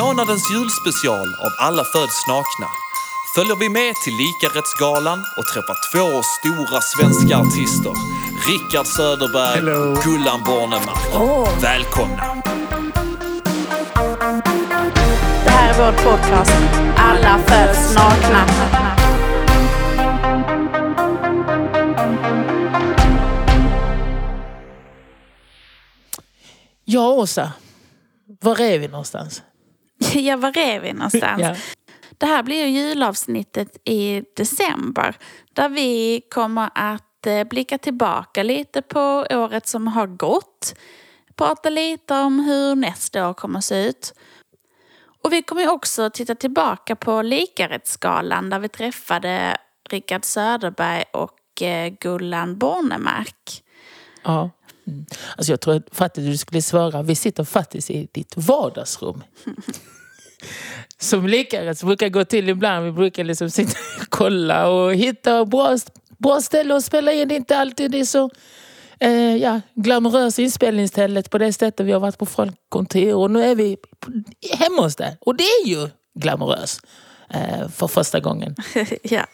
månadens julspecial av Alla föds nakna följer vi med till Likarättsgalan och träffar två stora svenska artister. Rickard Söderberg, Hello. Gullan Bornemark. Åh. Välkomna! Det här är vår podcast. Alla föds nakna. Ja, Åsa. Var är vi någonstans? Ja, var är vi någonstans? Ja. Det här blir ju julavsnittet i december. Där vi kommer att eh, blicka tillbaka lite på året som har gått. Prata lite om hur nästa år kommer att se ut. Och vi kommer också titta tillbaka på Likarättsgalan där vi träffade Rickard Söderberg och eh, Gullan Bornemark. ja. Mm. Alltså jag tror faktiskt du skulle svara, vi sitter faktiskt i ditt vardagsrum. Som likarätt brukar gå till ibland. Vi brukar liksom sitta och kolla och hitta bra, bra ställen att spela in. Det är inte alltid det är så eh, ja, glamorösa inspelningsstället på det sättet vi har varit på Folkkontor. Och nu är vi hemma hos dig. Och det är ju glamoröst eh, för första gången. ja.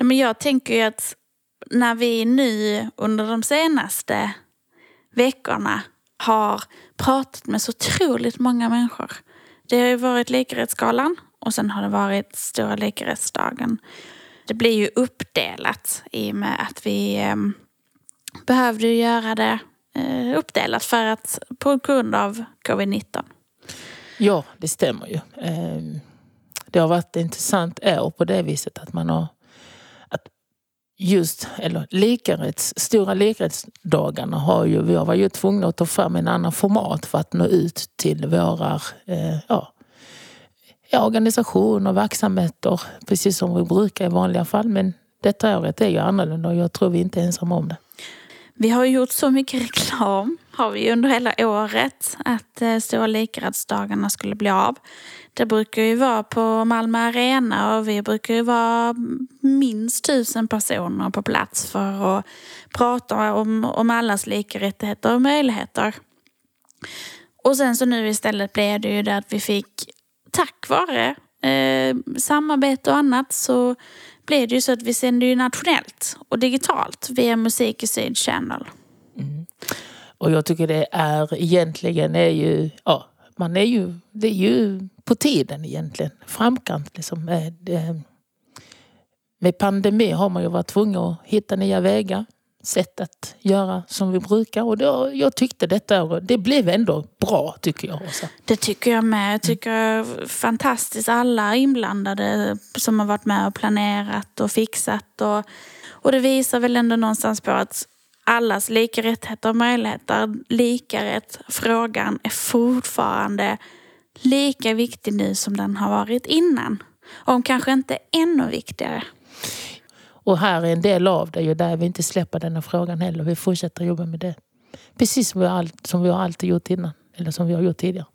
Nej, Men jag tänker ju att när vi nu under de senaste veckorna har pratat med så otroligt många människor. Det har ju varit Likarättsgalan och sen har det varit Stora Likarättsdagen. Det blir ju uppdelat i och med att vi eh, behövde göra det eh, uppdelat för att på grund av covid-19. Ja, det stämmer ju. Eh, Det har varit ett intressant år på det viset att man har just, eller likarätts, stora likarättsdagarna har ju, vi har varit ju tvungna att ta fram en annan format för att nå ut till våra eh, ja, organisationer och verksamheter, precis som vi brukar i vanliga fall. Men detta året är ju annorlunda och jag tror vi inte är ensamma om det. Vi har gjort så mycket reklam har vi ju under hela året att eh, Stora likarättsdagarna skulle bli av. Det brukar ju vara på Malmö Arena och vi brukar ju vara minst tusen personer på plats för att prata om, om allas lika rättigheter och möjligheter. Och sen så nu istället blev det ju det att vi fick, tack vare eh, samarbete och annat så blev det ju så att vi sänder ju nationellt och digitalt via Musik i Syd Channel. Mm. Och jag tycker det är egentligen är ju, ja, man är ju, det är ju på tiden egentligen. Framkant liksom. Eh, med, med pandemi har man ju varit tvungen att hitta nya vägar. Sätt att göra som vi brukar. Och då, jag tyckte detta det blev ändå bra tycker jag. Också. Det tycker jag med. Jag tycker fantastiskt. Alla inblandade som har varit med och planerat och fixat. Och, och det visar väl ändå någonstans på att allas lika rättigheter och möjligheter, lika rätt, frågan är fortfarande lika viktig nu som den har varit innan. Om kanske inte ännu viktigare. Och här är en del av det ju där vi inte släpper denna frågan heller. Vi fortsätter jobba med det. Precis som vi har, allt, som vi har alltid gjort innan. Eller som vi har gjort tidigare.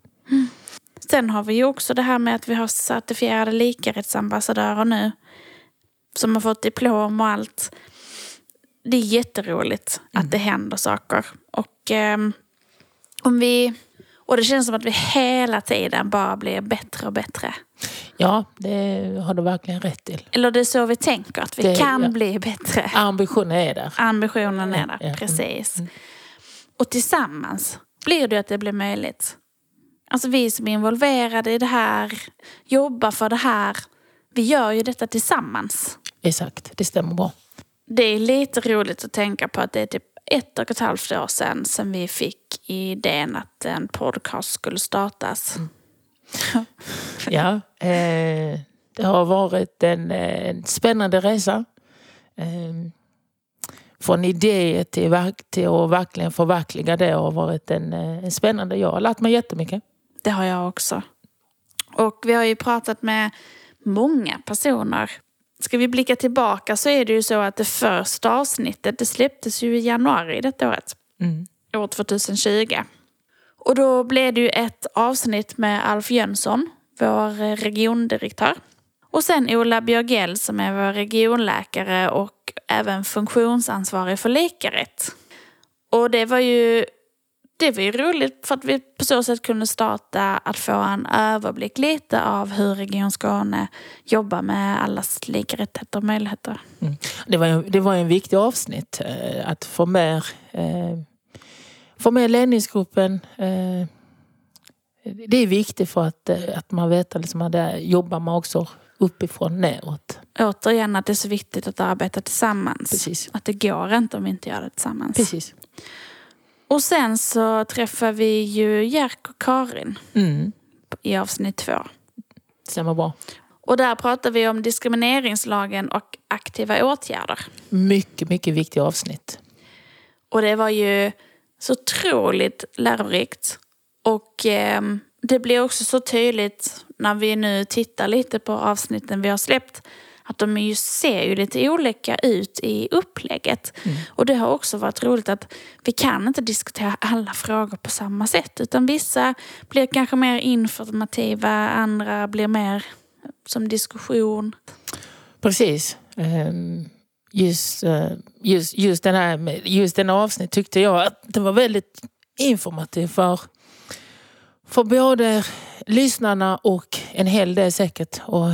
Sen har vi ju också det här med att vi har certifierade likarättsambassadörer nu. Som har fått diplom och allt. Det är jätteroligt att det händer saker. Och, ehm, om vi, och det känns som att vi hela tiden bara blir bättre och bättre. Ja, det har du verkligen rätt till. Eller det är så vi tänker, att vi Det- kan ja. bli bättre. Ambitionen är där. Ambitionen är där, ja, mm, precis. Och tillsammans blir det att det blir möjligt. Alltså vi som är involverade i det här, jobbar för det här. Vi gör ju detta tillsammans. Exakt, det stämmer bra. Det är lite roligt att tänka på att det är typ ett och ett halvt år sedan som vi fick idén att en podcast skulle startas. Ja, eh, det har varit en, eh, en spännande resa. Eh, från idé till, till att verkligen förverkliga det har varit en, eh, en spännande... Jag har lärt mig jättemycket. Det har jag också. Och vi har ju pratat med många personer. Ska vi blicka tillbaka så är det ju så att det första avsnittet det släpptes ju i januari detta året. Mm. År 2020. Och då blev det ju ett avsnitt med Alf Jönsson, vår regiondirektör. Och sen Ola Björgell som är vår regionläkare och även funktionsansvarig för läkarrätt. Och det var ju det var ju roligt för att vi på så sätt kunde starta att få en överblick lite av hur Region Skåne jobbar med allas lika rättigheter och möjligheter. Mm. Det, var en, det var en viktig avsnitt eh, att få med, eh, få med ledningsgruppen. Eh, det är viktigt för att, eh, att man vet att liksom, där jobbar man också uppifrån neråt. Återigen att det är så viktigt att arbeta tillsammans. Precis. Att det går inte om vi inte gör det tillsammans. Precis. Och sen så träffar vi ju Jerk och Karin Mm. i avsnitt två. Stämmer bra. Och där pratar vi om diskrimineringslagen och aktiva åtgärder. Mycket, mycket viktigt avsnitt. Och det var ju så otroligt lärorikt. Och eh, det blir också så tydligt när vi nu tittar lite på avsnitten vi har släppt att de ju ser ju lite olika ut i upplägget. Mm. Och det har också varit roligt att vi kan inte diskutera alla frågor på samma sätt. Utan vissa blir kanske mer informativa, andra blir mer som diskussion. Precis. Ehm, Just, eh, just, just, den här, just den här avsnitt tyckte jag att det var väldigt informativt för, för både lyssnarna och en hel del säkert och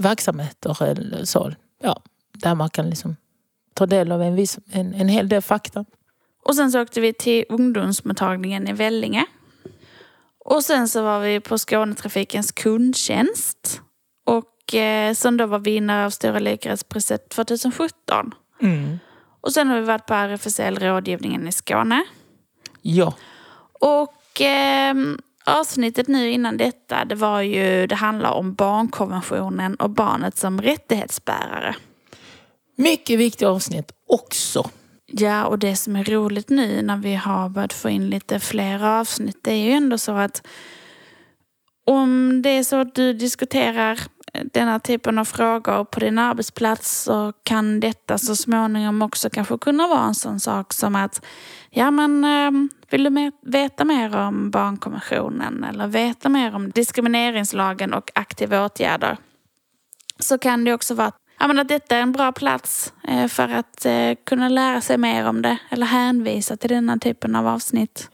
verksamheter eller så. Ja, där man kan liksom ta del av en, viss, en, en hel del fakta. Och sen så åkte vi till ungdomsmottagningen i Vellinge. Och sen så var vi på Skånetrafikens kundtjänst. Och eh, som då var vinnare av Stora Likrättspriset 2017. Och sen har vi varit på RFSL rådgivningen i Skåne. Ja, Och eh, avsnittet nu innan detta, det var ju, det handlar om barnkonventionen och barnet som rättighetsbärare. mycket viktigt avsnitt också. Ja, och det som är roligt nu när vi har börjat få in lite fler avsnitt, det är ju ändå så att om det är så att du diskuterar denna typen av frågor på din arbetsplats så kan detta så småningom också kanske kunna vara en sån sak som att ja men eh, vill du veta mer om barnkonventionen eller veta mer om diskrimineringslagen och aktiva åtgärder så kan det också vara ja, men att detta är en bra plats eh, för att eh, kunna lära sig mer om det eller hänvisa till denna typen av avsnitt.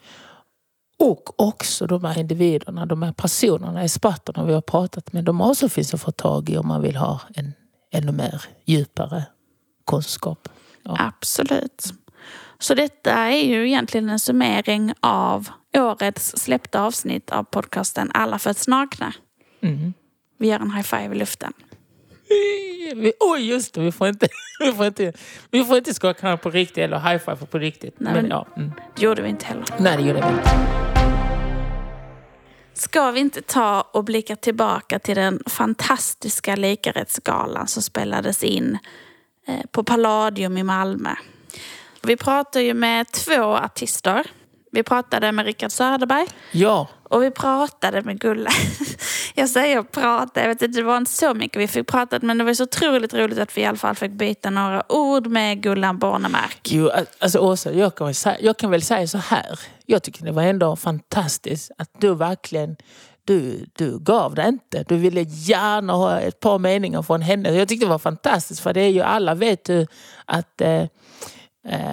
Och också de här individerna, de här personerna, experterna vi har pratat med. De också finns att få tag i om man vill ha en ännu mer djupare kunskap. Ja. Absolut. Så detta är ju egentligen en summering av årets släppta avsnitt av podcasten Alla föds nakna. Mm. Vi gör en high five i luften. Oj, just det. Vi får inte, vi får inte, vi får inte skaka hand på riktigt eller high five på riktigt. Nej, men, men- ja, mm. Det gjorde vi inte heller. Nej, det gjorde vi inte. Ska vi inte ta och blicka tillbaka till den fantastiska likarättsgalan som spelades in eh, på Palladium i Malmö. Vi pratade ju med två artister. Vi pratade med Rickard Söderberg Ja, och vi pratade med Gulla. Jag säger prata, jag vet inte, det var inte så mycket vi fick prata men det var så otroligt roligt att vi i alla fall fick byta några ord med Gullan Bornemark. jo, alltså Åsa, jag kan, väl säga, jag kan väl säga så här. Jag tycker det var ändå fantastiskt att du verkligen du, du gav det inte. Du ville gärna ha ett par meningar från henne. Jag tyckte det var fantastiskt för det är ju alla vet ju att eh, eh,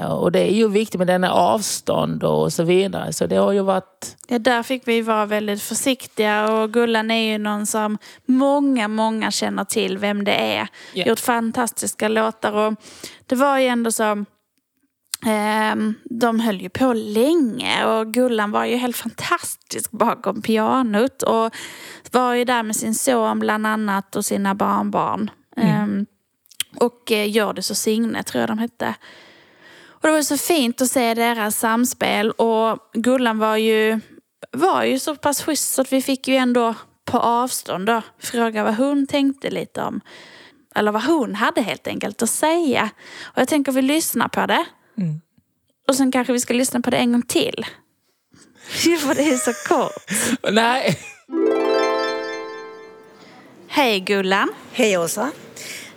och det är ju viktigt med denna avstånd och så vidare. Så det har ju varit Ja, där fick vi vara väldigt försiktiga och Gullan är ju någon som många, många känner till vem det är. Ja. Gjort fantastiska låtar och det var ju ändå så ehm, de höll ju på länge och Gullan var ju helt fantastisk bakom pianot och var ju där med sin son bland annat och sina barnbarn. Ehm, och eh, och Signe tror jag de hette. Och det var så fint att se deras samspel och Gullan var ju, var ju så pass schysst så att vi fick ju ändå på avstånd då fråga vad hon tänkte lite om. Eller vad hon hade helt enkelt att säga. Och jag tänker att vi lyssnar på det. Mm. Och sen kanske vi ska lyssna på det en gång till. För det är så kort. Nej. Hej Gullan. Hej Åsa.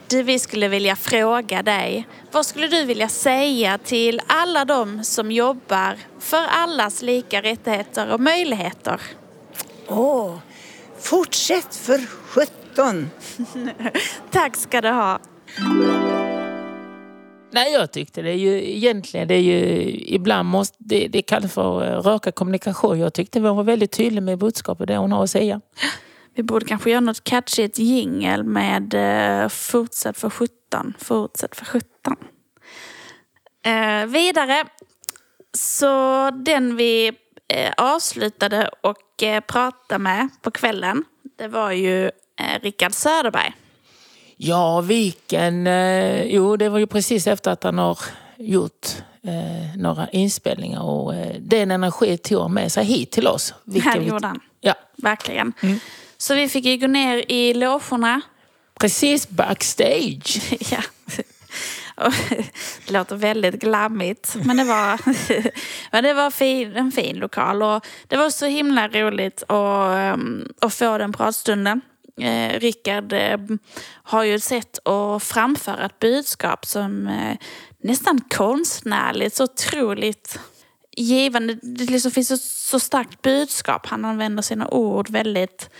Du, vi skulle vilja fråga dig. Vad skulle du vilja säga till alla de som jobbar för allas lika rättigheter och möjligheter? Åh, fortsätt för sjutton. Tack ska du ha. Nej, jag tyckte det är ju egentligen, det är ju ibland måste, det, det kallas för eh, raka kommunikation. Jag tyckte hon var väldigt tydlig med budskapet, det hon har att säga. Vi borde kanske göra något catchigt jingel med eh, fortsätt för 17. Fortsätt för 17. Eh, vidare. Så den vi eh, avslutade och eh, pratade med på kvällen. Det var ju eh, Rickard Söderberg. Ja, vilken... Eh, jo, det var ju precis efter att han har gjort eh, några inspelningar och eh, den energi tog han med sig hit till oss. vilken Här gjorde han. Ja, Verkligen. Så vi fick ju gå ner i logerna. precis backstage. ja. Och Det låter väldigt glammigt. Men det var, men det var fin, en fin lokal. Och det var så himla roligt att, ehm, att få den pratstunden. Eh, Rickard eh, har ju ett sätt att framföra ett budskap som eh, nästan konstnärligt, så otroligt givande. Det liksom finns så, så starkt budskap. Han använder sina ord väldigt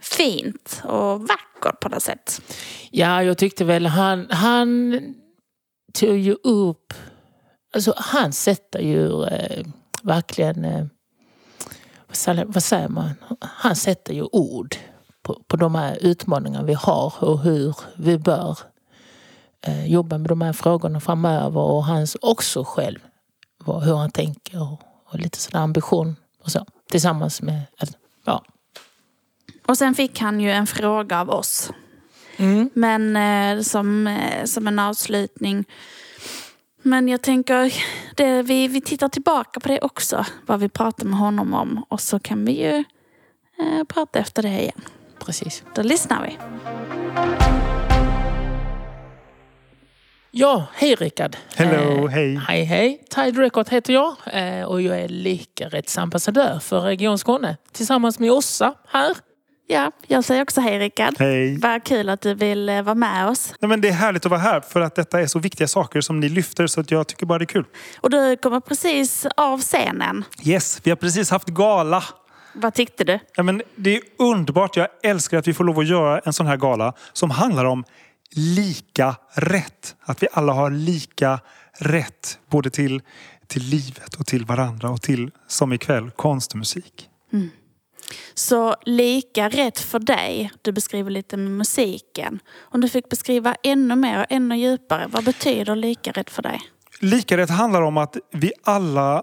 fint och vackert på något sätt. Ja, jag tyckte väl han, han tog ju upp... Alltså han sätter ju eh, verkligen... Eh, vad, säger, vad säger man? Han sätter ju ord på, på de här utmaningarna vi har och hur vi bör eh, jobba med de här frågorna framöver. Och hans också själv, vad, hur han tänker och, och lite sådär ambition och så. Tillsammans med... Alltså, ja. Och sen fick han ju en fråga av oss. Mm. Men eh, som, eh, som en avslutning. Men jag tänker, det, vi, vi tittar tillbaka på det också. Vad vi pratar med honom om. Och så kan vi ju eh, prata efter det igen. Precis. Då lyssnar vi. Ja, hej Rickard. Hello, Eh, hej. Hej, hej. Tide Record heter jag eh, och jag är likarättsambassadör för Region Skåne tillsammans med Ossa här. Ja, jag säger också hej Rickard. Hej. Vad kul att du vill eh, vara med oss. Nej, men det är härligt att vara här för att detta är så viktiga saker som ni lyfter så att jag tycker bara det är kul. Och du kommer precis av scenen. Yes, vi har precis haft gala. Vad tyckte du? Ja, men det är underbart. Jag älskar att vi får lov att göra en sån här gala som handlar om lika rätt. Att vi alla har lika rätt både till, till livet och till varandra och till, som ikväll, konst och musik. Så lika rätt för dig, du beskriver lite med musiken. Om du fick beskriva ännu mer och ännu djupare, vad betyder lika rätt för dig? Lika rätt handlar om att vi alla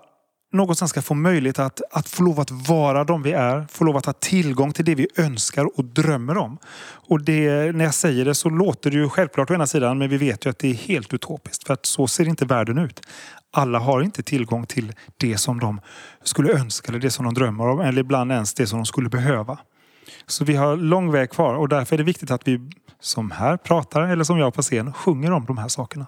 någonstans ska få möjlighet att, att få lov att vara de vi är. Få lov att ha tillgång till det vi önskar och drömmer om. Och det, när jag säger det så låter det ju självklart å ena sidan men vi vet ju att det är helt utopiskt. För att så ser inte världen ut. Alla har inte tillgång till det som de skulle önska eller det som de drömmer om. Eller ibland ens det som de skulle behöva. Så vi har lång väg kvar och därför är det viktigt att vi som här pratar eller som jag på scen sjunger om de här sakerna.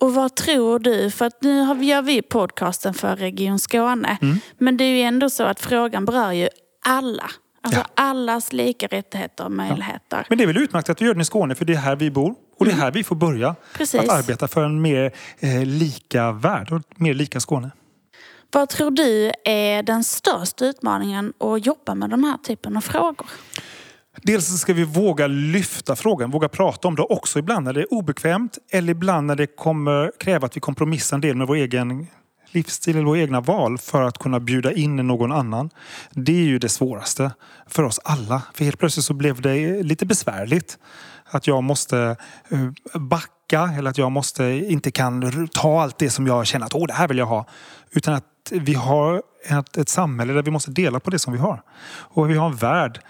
Och vad tror du? För att nu har vi- gör vi podcasten för Region Skåne. Men det är ju ändå så att frågan berör ju alla. Alltså Ja. allas lika rättigheter och möjligheter. Men det är väl utmärkt att du gör den i Skåne för det är här vi bor. Och det är här vi får börja Precis. att arbeta för en mer eh, lika värld och mer lika Skåne. Vad tror du är den största utmaningen att jobba med den här typen av frågor? Dels ska vi våga lyfta frågan, våga prata om det också ibland när det är obekvämt eller ibland när det kommer kräva att vi kompromissar en del med vår egen livsstil eller våra egna val för att kunna bjuda in någon annan. Det är ju det svåraste för oss alla. För helt plötsligt så blev det lite besvärligt. Att jag måste eh, backa eller att jag måste, inte kan ta allt det som jag känner att Åh, det här vill jag ha. Utan att vi har ett, ett samhälle där vi måste dela på det som vi har. Och vi har en värld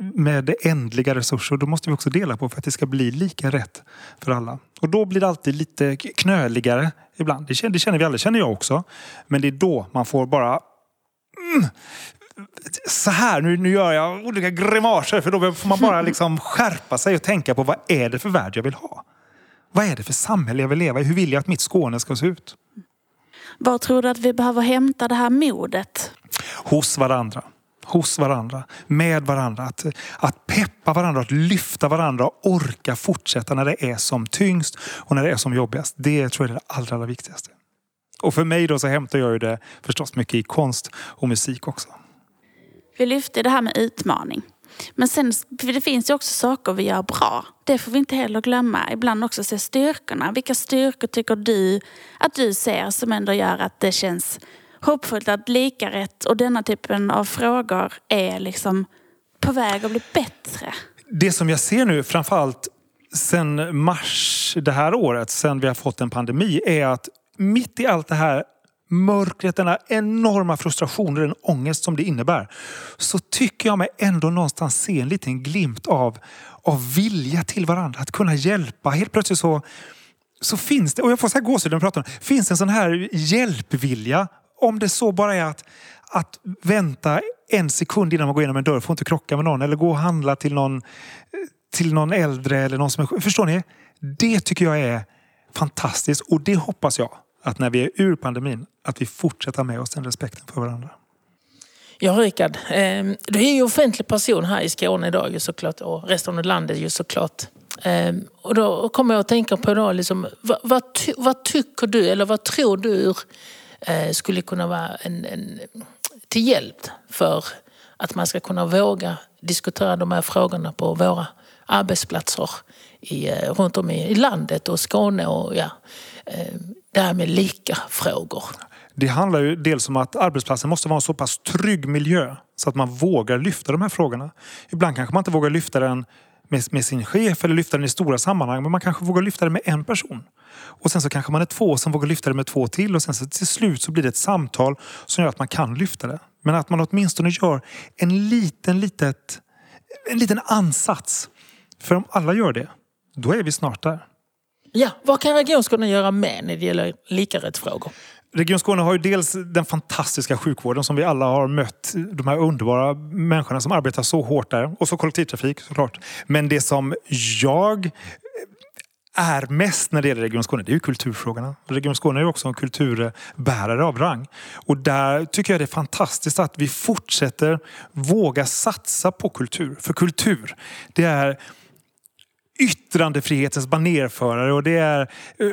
med ändliga resurser. Då måste vi också dela på för att det ska bli lika rätt för alla. Och då blir det alltid lite knöligare ibland. Det känner, det känner vi alla, känner jag också. Men det är då man får bara mm, så här, nu, nu gör jag olika grimaser för då får man bara liksom skärpa sig och tänka på vad är det för värld jag vill ha? Vad är det för samhälle jag vill leva i? Hur vill jag att mitt Skåne ska se ut? Var tror du att vi behöver hämta det här modet? hos varandra. Hos varandra, med varandra. Att, att peppa varandra, att lyfta varandra och orka fortsätta när det är som tyngst och när det är som jobbigast. Det tror jag är det allra, allra viktigaste. Och för mig då så hämtar jag ju det förstås mycket i konst och musik också. Vi lyfte det här med utmaning. Men sen, för det finns ju också saker vi gör bra. Det får vi inte heller glömma. Ibland också se styrkorna. Vilka styrkor tycker du att du ser som ändå gör att det känns hoppfullt att lika rätt och denna typen av frågor är liksom på väg att bli bättre? Det som jag ser nu, framförallt sen mars det här året, sen vi har fått en pandemi, är att mitt i allt det här mörkret, den här enorma frustrationen, den ångest som det innebär, så tycker jag mig ändå någonstans se en liten glimt av, av vilja till varandra. Att kunna hjälpa. Helt plötsligt så, så finns det, och jag får så här gåshud när jag pratar om det, finns en sån här hjälpvilja. Om det så bara är att, att vänta en sekund innan man går igenom en dörr, får inte krocka med någon eller gå och handla till någon, till någon äldre eller någon som är Förstår ni? Det tycker jag är fantastiskt och det hoppas jag att när vi är ur pandemin, att vi fortsätter med oss den respekten för varandra. Ja, Rickard. Eh, du är ju offentlig person här i Skåne idag ju såklart och resten av landet ju såklart. Eh, och då kommer jag att tänka på då, liksom, vad, vad, ty, vad tycker du eller vad tror du ur Eh, skulle kunna vara en, en, till hjälp för att man ska kunna våga diskutera de här frågorna på våra arbetsplatser i, eh, runt om i landet och Skåne och ja, eh, det här med lika frågor. Det handlar ju dels om att arbetsplatsen måste vara en så pass trygg miljö så att man vågar lyfta de här frågorna. Ibland kanske man inte vågar lyfta den med, med sin chef eller lyfta den i stora sammanhang men man kanske vågar lyfta det med en person. Och sen så kanske man är två som vågar lyfta det med två till och sen så till slut så blir det ett samtal som gör att man kan lyfta det. Men att man åtminstone gör en liten, litet, en liten ansats. För om alla gör det, då är vi snart där. Ja, vad kan Region Skåne göra med när det gäller likarättsfrågor? Region Skåne har ju dels den fantastiska sjukvården som vi alla har mött. De här underbara människorna som arbetar så hårt där. Och så kollektivtrafik såklart. Men det som jag är mest när det gäller Region Skåne, det är ju kulturfrågorna. Region Skåne är ju också en kulturbärare av rang. Och där tycker jag det är fantastiskt att vi fortsätter våga satsa på kultur. För kultur, det är yttrandefrihetens banerförare och det är eh,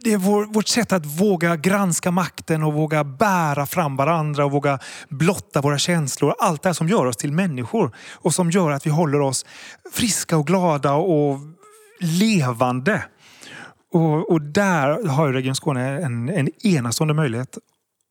det är vår, vårt sätt att våga granska makten och våga bära fram varandra och våga blotta våra känslor. Allt det här som gör oss till människor och som gör att vi håller oss friska och glada och levande. Och, och där har Region Skåne en, en enastående möjlighet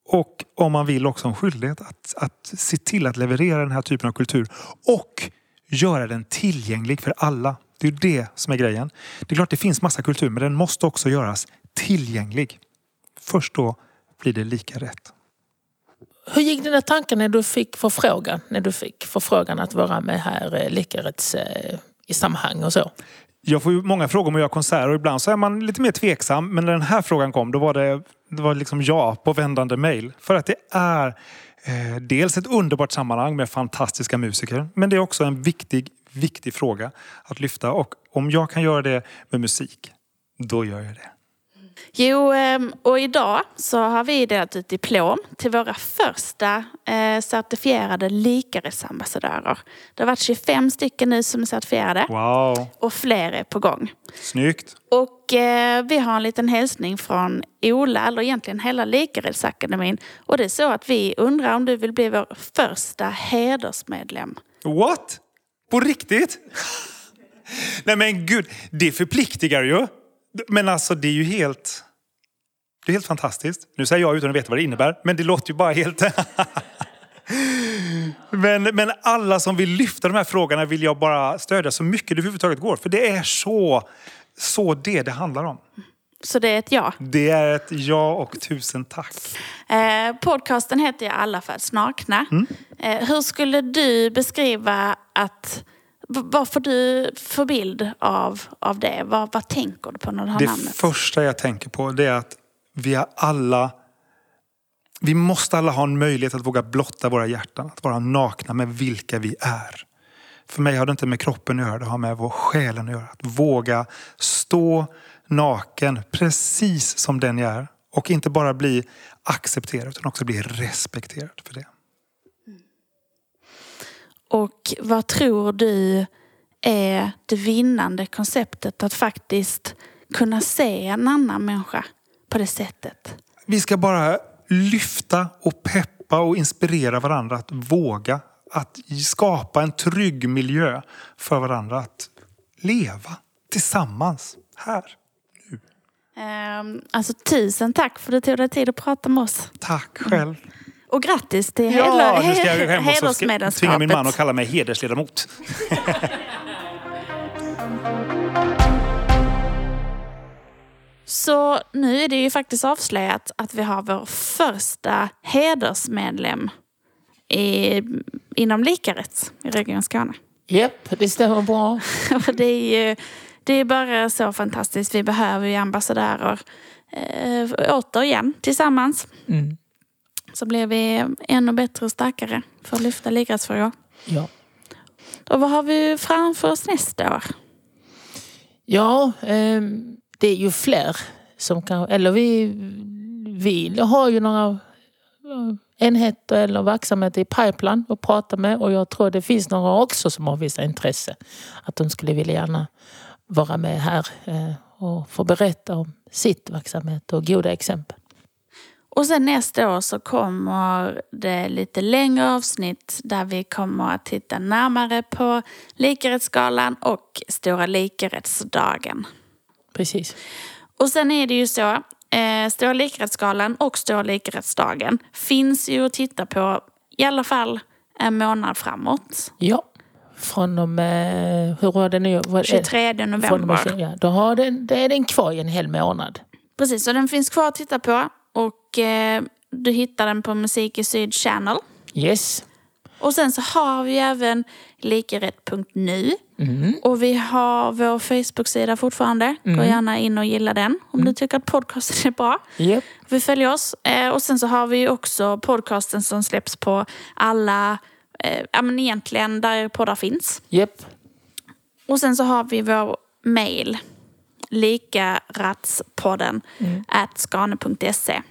och om man vill också en skyldighet att, att se till att leverera den här typen av kultur och göra den tillgänglig för alla. Det är det som är grejen. Det är klart det finns massa kultur men den måste också göras tillgänglig. Först då blir det lika rätt. Hur gick dina tankar när du fick förfrågan, när du fick förfrågan att vara med här eh, likarätts eh, i sammanhang och så? Jag får ju många frågor om att göra konserter och ibland så är man lite mer tveksam. Men när den här frågan kom då var det, det var liksom ja på vändande mail. För att det är eh, dels ett underbart sammanhang med fantastiska musiker. Men det är också en viktig, viktig fråga att lyfta. Och om jag kan göra det med musik, då gör jag det. Jo, ehm, och idag så har vi delat ut diplom till våra första eh, certifierade likarättsambassadörer. Det har varit 25 stycken nu som är certifierade. Wow! Och fler är på gång. Snyggt! Och eh, vi har en liten hälsning från Ola, eller egentligen hela Likarättsakademin. Och det är så att vi undrar om du vill bli vår första hedersmedlem. What? På riktigt? Nej men gud, det förpliktigar ju. Men alltså det är ju helt... Det är helt fantastiskt. Nu säger jag utan att veta vad det innebär, men det låter ju bara helt... men, men alla som vill lyfta de här frågorna vill jag bara stödja så mycket det överhuvudtaget går. För det är så, så det det handlar om. Så det är ett ja? Det är ett ja och tusen tack. Eh, podcasten heter ju Alla föds nakna. Mm. Eh, hur skulle du beskriva att vad får du för bild av, av det? Vad, vad tänker du på när du har det namnet? Det första jag tänker på det är att vi har alla vi måste alla ha en möjlighet att våga blotta våra hjärtan. Att vara nakna med vilka vi är. För mig har det inte med kroppen att göra, det har med vår själen att göra. Att våga stå naken precis som den jag är. Och inte bara bli accepterad utan också bli respekterad för det. Och vad tror du är det vinnande konceptet att faktiskt kunna se en annan människa på det sättet? Vi ska bara lyfta och peppa och inspirera varandra att våga. att skapa en trygg miljö för varandra att leva tillsammans här. Ehm, alltså tusen tack för att du tog dig tid att prata med oss. Tack själv. Och grattis till Ja, nu ska jag hem och så ska tvinga min man att kalla mig hedersledamot. Så nu är det ju faktiskt avslöjat att vi har vår första hedersmedlem i, inom likarätt i Region Skåne. Japp, det stämmer bra. Det är ju det är bara så fantastiskt. Vi behöver ju ambassadörer eh, återigen tillsammans. Mm. Så blir vi ännu bättre och starkare för att lyfta likarättsfrågor. Ja. Och vad har vi framför oss nästa år? Ja, ehm, det är ju fler som kan... Eller vi, vi har ju några eh, enheter eller verksamheter i pipeline att prata med och jag tror det finns några också som har vissa intresse. Att de skulle vilja gärna vara med här eh, och få berätta om sitt verksamhet och goda exempel. Och sen nästa år så kommer det lite längre avsnitt där vi kommer att titta närmare på likarättsskalan och Stora likarättsdagen. Precis. Och sen är det ju så, eh, Stora likarättsgalan och Stora likarättsdagen finns ju att titta på i alla fall en månad framåt. Ja. Från och med... Hur var det nu? Vad är- 23 Från och med, november. ja, då har den, det är den kvar i en hel månad. Precis, så den finns kvar att titta på. Och eh, du hittar den på Musik i Syd Channel. Yes. Och sen så har vi även likarätt.nu. Mm. Och vi har vår Facebook-sida fortfarande. Gå gärna in och gilla den om du tycker att podcasten är bra. Yep. Vi följer oss. Eh, och sen så har vi också podcasten som släpps på alla, eh, ja men egentligen där poddar finns. Yep. Och sen så har vi vår mail. Likaratspodden at skane.se.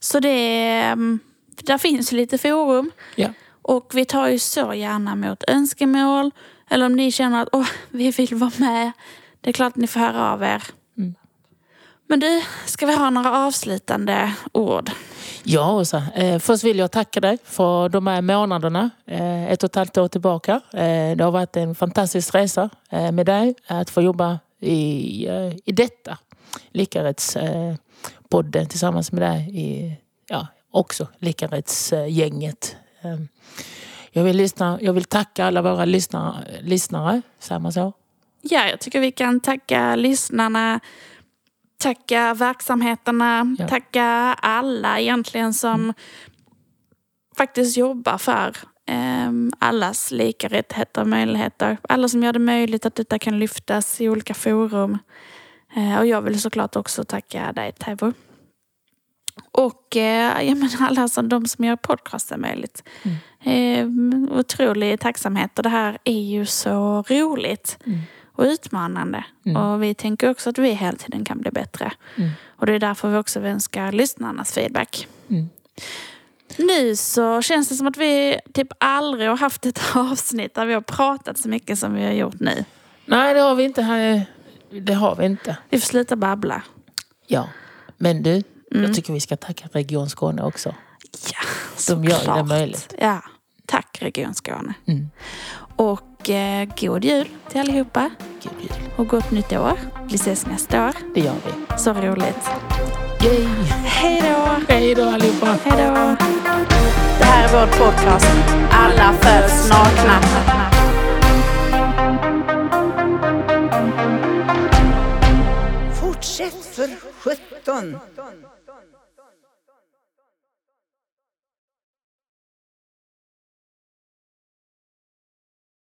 Så det mm, där finns lite forum. Ja. Och vi tar ju så gärna emot önskemål. Eller om ni känner att Åh, vi vill vara med. Det är klart att ni får höra av er. Men du, ska vi ha några avslutande ord? Ja, Åsa. Eh, först vill jag tacka dig för de här månaderna. Eh, ett och ett halvt år tillbaka. Eh, det har varit en fantastisk resa med dig att få jobba i, i detta. Eh, podden tillsammans med dig i ja, också Likarättsgänget. Eh, jag, vill lyssna, jag vill tacka alla våra lyssnare, lyssnare säger man så? Ja, jag tycker vi kan tacka lyssnarna, tacka verksamheterna, Ja. tacka alla egentligen som faktiskt jobbar för ehm, allas lika rättigheter och möjligheter. Alla som gör det möjligt att detta kan lyftas i olika forum. Eh, och jag vill såklart också tacka dig Taivo. Och eh, jag menar alla som, de som gör podcasten möjligt. Eh, otrolig tacksamhet och det här är ju så roligt och utmanande. Och vi tänker också att vi hela tiden kan bli bättre. Och det är därför vi också önskar lyssnarnas feedback. Mm. Nu så känns det som att vi typ aldrig har haft ett avsnitt där vi har pratat så mycket som vi har gjort nu. Nej, det har vi inte. Här. Det har vi inte. Vi får sluta babbla. Ja, men du, jag tycker vi ska tacka Region Skåne också. Ja, De gör det möjligt. Ja, tack Region Skåne. Mm. Och eh, god jul till allihopa. God jul. Och gott nytt år. Vi ses nästa år. Det gör vi. Så roligt. Yay! Hej då! Hej då allihopa! Hej då! Det här är vår podcast. Alla föds nakna. Fortsätt för sjutton!